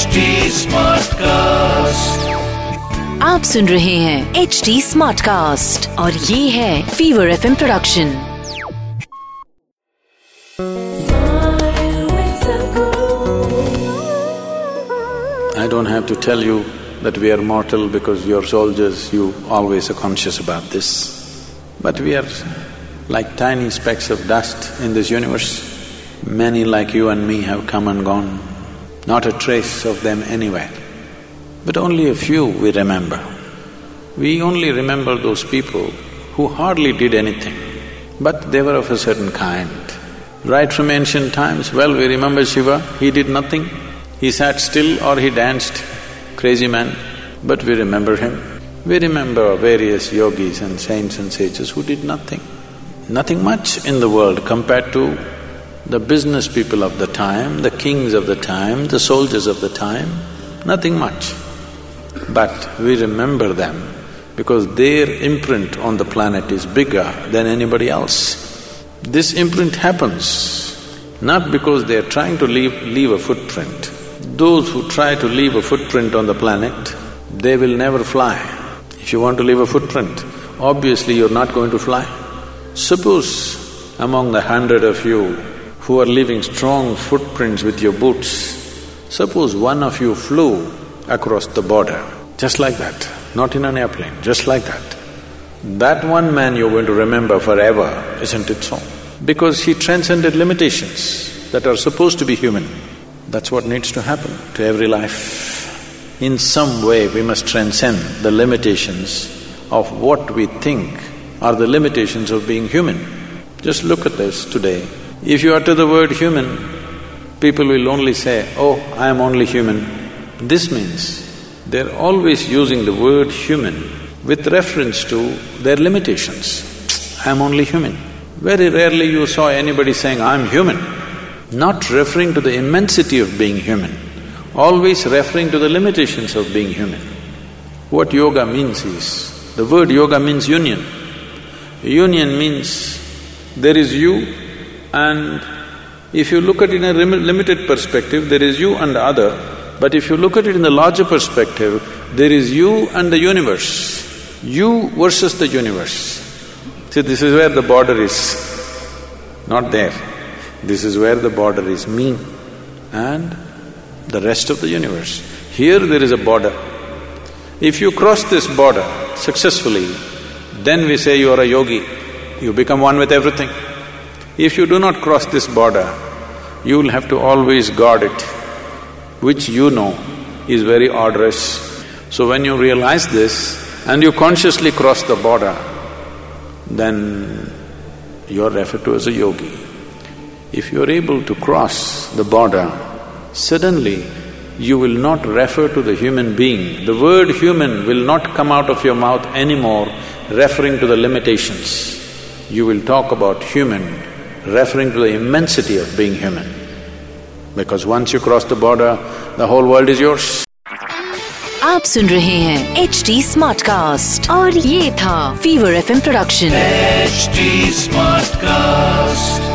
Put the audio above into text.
HD Smartcast. आप सुन रहे हैं एच डी स्मार्ट कास्ट और ये है fever F production I don't have to tell you that we are mortal because you're soldiers, you always are conscious about this. But we are like tiny specks of dust in this universe. Many like you and me have come and gone, not a trace of them anywhere. But only a few we remember. We only remember those people who hardly did anything, but they were of a certain kind. Right from ancient times, well, we remember Shiva, he did nothing. He sat still or he danced, crazy man, but we remember him. We remember various yogis and saints and sages who did nothing. Nothing much in the world compared to the business people of the time, the kings of the time, the soldiers of the time, nothing much. But we remember them because their imprint on the planet is bigger than anybody else. This imprint happens not because they are trying to leave, leave a footprint. Those who try to leave a footprint on the planet, they will never fly. If you want to leave a footprint, obviously you're not going to fly. Suppose among the hundred of you who are leaving strong footprints with your boots, suppose one of you flew across the border, just like that, not in an airplane, just like that. That one man you're going to remember forever, isn't it so? Because he transcended limitations that are supposed to be human. That's what needs to happen to every life. In some way, we must transcend the limitations of what we think are the limitations of being human. Just look at this today. If you utter the word human, people will only say, oh, I am only human. This means they're always using the word human with reference to their limitations. I'm only human. Very rarely you saw anybody saying, I'm human, not referring to the immensity of being human, always referring to the limitations of being human. What yoga means is, the word yoga means union. Union means there is you and if you look at it in a limited perspective, there is you and the other, but if you look at it in the larger perspective, there is you and the universe, you versus the universe. See, this is where the border is, not there. This is where the border is, me and the rest of the universe. Here there is a border. If you cross this border successfully, then we say you are a yogi, you become one with everything. If you do not cross this border, you will have to always guard it, which you know is very odorous. So when you realize this and you consciously cross the border, then you are referred to as a yogi. If you are able to cross the border, suddenly you will not refer to the human being. The word human will not come out of your mouth anymore referring to the limitations. You will talk about human referring to the immensity of being human. Because once you cross the border, the whole world is yours. आप सुन रहे हैं H D smart cast और ये था fever F production HD Smartcast.